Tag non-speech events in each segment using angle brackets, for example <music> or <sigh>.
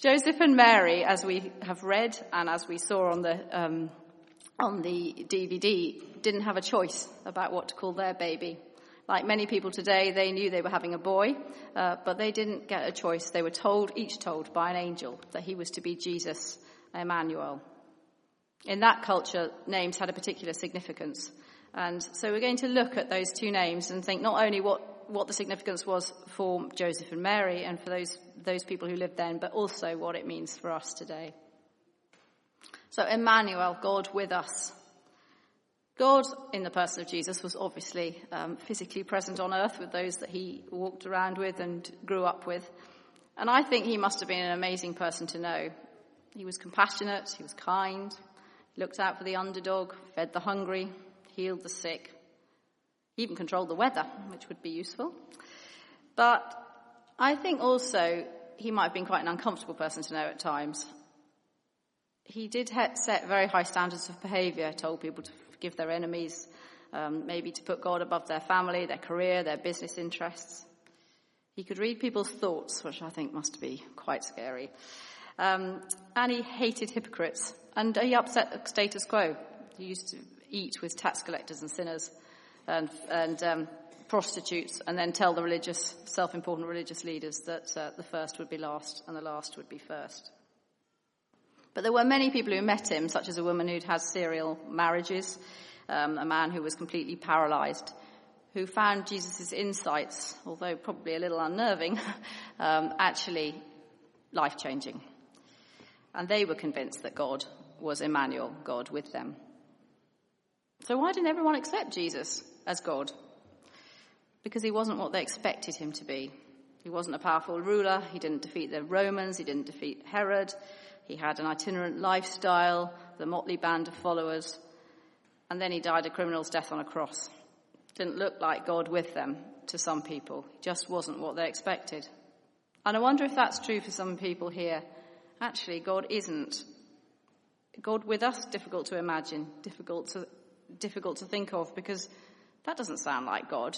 Joseph and Mary, as we have read and as we saw on the, um, on the DVD, didn't have a choice about what to call their baby. Like many people today, they knew they were having a boy, uh, but they didn't get a choice. They were told, each told by an angel, that he was to be Jesus, Emmanuel. In that culture, names had a particular significance. And so we're going to look at those two names and think not only what, what the significance was for Joseph and Mary and for those, those people who lived then, but also what it means for us today. So Emmanuel, God with us. God, in the person of Jesus, was obviously um, physically present on earth with those that he walked around with and grew up with. And I think he must have been an amazing person to know. He was compassionate, he was kind, looked out for the underdog, fed the hungry, healed the sick. Even controlled the weather, which would be useful. But I think also he might have been quite an uncomfortable person to know at times. He did set very high standards of behavior, told people to forgive their enemies, um, maybe to put God above their family, their career, their business interests. He could read people's thoughts, which I think must be quite scary. Um, and he hated hypocrites, and he upset the status quo. He used to eat with tax collectors and sinners and, and um, prostitutes and then tell the religious, self-important religious leaders that uh, the first would be last and the last would be first. But there were many people who met him, such as a woman who'd had serial marriages, um, a man who was completely paralyzed, who found Jesus' insights, although probably a little unnerving, <laughs> um, actually life-changing. And they were convinced that God was Emmanuel, God with them. So why didn't everyone accept Jesus as God? Because he wasn't what they expected him to be. He wasn't a powerful ruler. He didn't defeat the Romans. He didn't defeat Herod. He had an itinerant lifestyle, the motley band of followers. And then he died a criminal's death on a cross. Didn't look like God with them to some people. Just wasn't what they expected. And I wonder if that's true for some people here. Actually, God isn't. God with us, difficult to imagine, difficult to difficult to think of because that doesn't sound like God.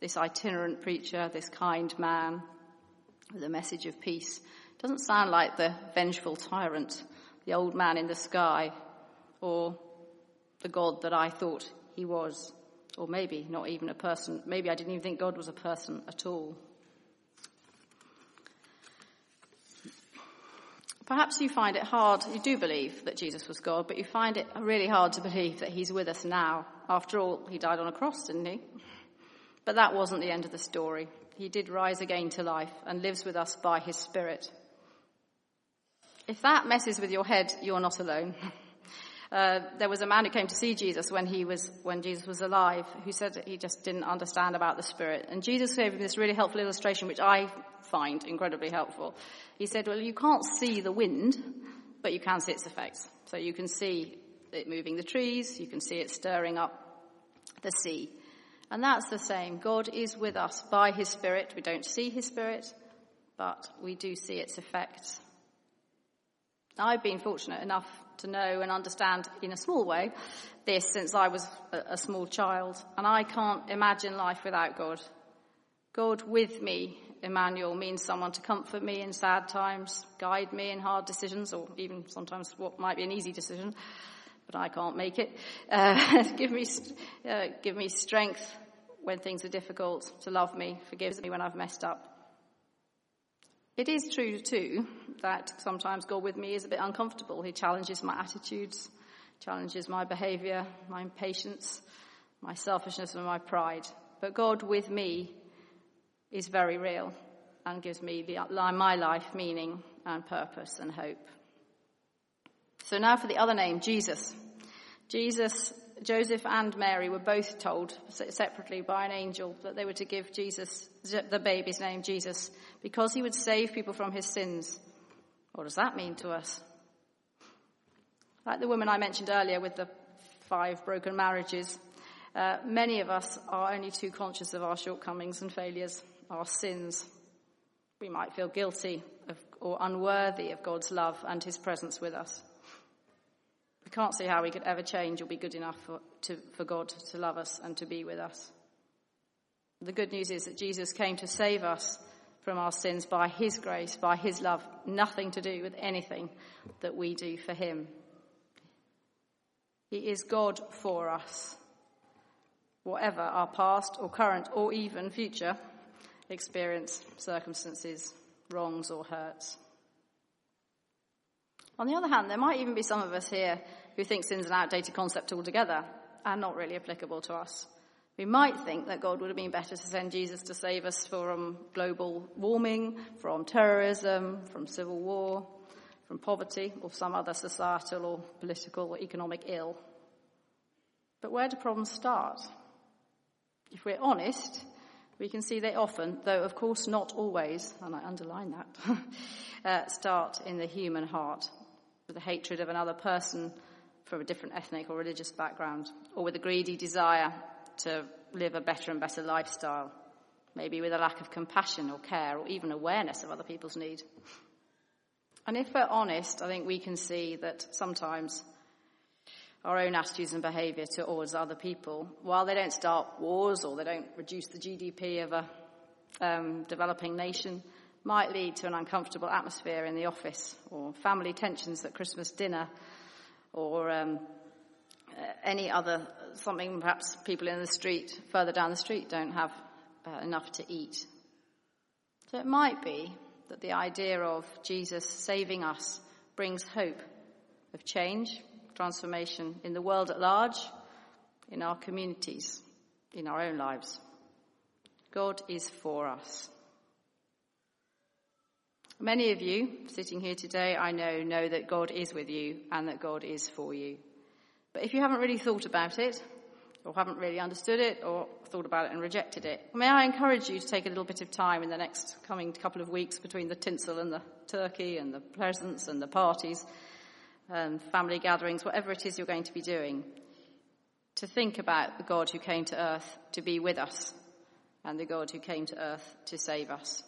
This itinerant preacher, this kind man with a message of peace, doesn't sound like the vengeful tyrant, the old man in the sky, or the God that I thought he was. Or maybe not even a person. Maybe I didn't even think God was a person at all. Perhaps you find it hard, you do believe that Jesus was God, but you find it really hard to believe that he's with us now. After all, he died on a cross, didn't he? But that wasn't the end of the story. He did rise again to life and lives with us by his Spirit. If that messes with your head, you're not alone. <laughs> Uh, there was a man who came to see Jesus when he was when Jesus was alive, who said that he just didn't understand about the Spirit. And Jesus gave him this really helpful illustration, which I find incredibly helpful. He said, "Well, you can't see the wind, but you can see its effects. So you can see it moving the trees, you can see it stirring up the sea, and that's the same. God is with us by His Spirit. We don't see His Spirit, but we do see its effects." I've been fortunate enough to know and understand in a small way this since I was a, small child, and I can't imagine life without God. God with me, Emmanuel, means someone to comfort me in sad times, guide me in hard decisions, or even sometimes what might be an easy decision, but I can't make it. Uh, <laughs> give me, uh, give me strength when things are difficult, to love me, forgive me when I've messed up. It is true too that sometimes God with me is a bit uncomfortable. He challenges my attitudes, challenges my behavior, my impatience, my selfishness and my pride. But God with me is very real and gives me the, my life meaning and purpose and hope. So now for the other name, Jesus. Jesus Joseph and Mary were both told separately by an angel that they were to give Jesus, the baby's name Jesus, because he would save people from his sins. What does that mean to us? Like the woman I mentioned earlier with the five broken marriages, uh, many of us are only too conscious of our shortcomings and failures, our sins. We might feel guilty of, or unworthy of God's love and his presence with us. We can't see how we could ever change or be good enough for, to, for God to love us and to be with us. The good news is that Jesus came to save us from our sins by His grace, by His love, nothing to do with anything that we do for Him. He is God for us, whatever our past or current or even future experience, circumstances, wrongs, or hurts. On the other hand, there might even be some of us here who think sin's an outdated concept altogether and not really applicable to us. We might think that God would have been better to send Jesus to save us from global warming, from terrorism, from civil war, from poverty, or some other societal or political or economic ill. But where do problems start? If we're honest, we can see they often, though of course not always, and I underline that, <laughs> uh, start in the human heart with the hatred of another person from a different ethnic or religious background, or with a greedy desire to live a better and better lifestyle, maybe with a lack of compassion or care or even awareness of other people's need. And if we're honest, I think we can see that sometimes our own attitudes and behaviour towards other people, while they don't start wars or they don't reduce the GDP of a um, developing nation, might lead to an uncomfortable atmosphere in the office or family tensions at Christmas dinner or um, uh, any other something perhaps people in the street further down the street don't have uh, enough to eat. So it might be that the idea of Jesus saving us brings hope of change, transformation in the world at large, in our communities, in our own lives. God is for us. Many of you sitting here today, I know, know that God is with you and that God is for you. But if you haven't really thought about it, or haven't really understood it, or thought about it and rejected it, may I encourage you to take a little bit of time in the next coming couple of weeks between the tinsel and the turkey and the presents and the parties and family gatherings, whatever it is you're going to be doing, to think about the God who came to earth to be with us and the God who came to earth to save us.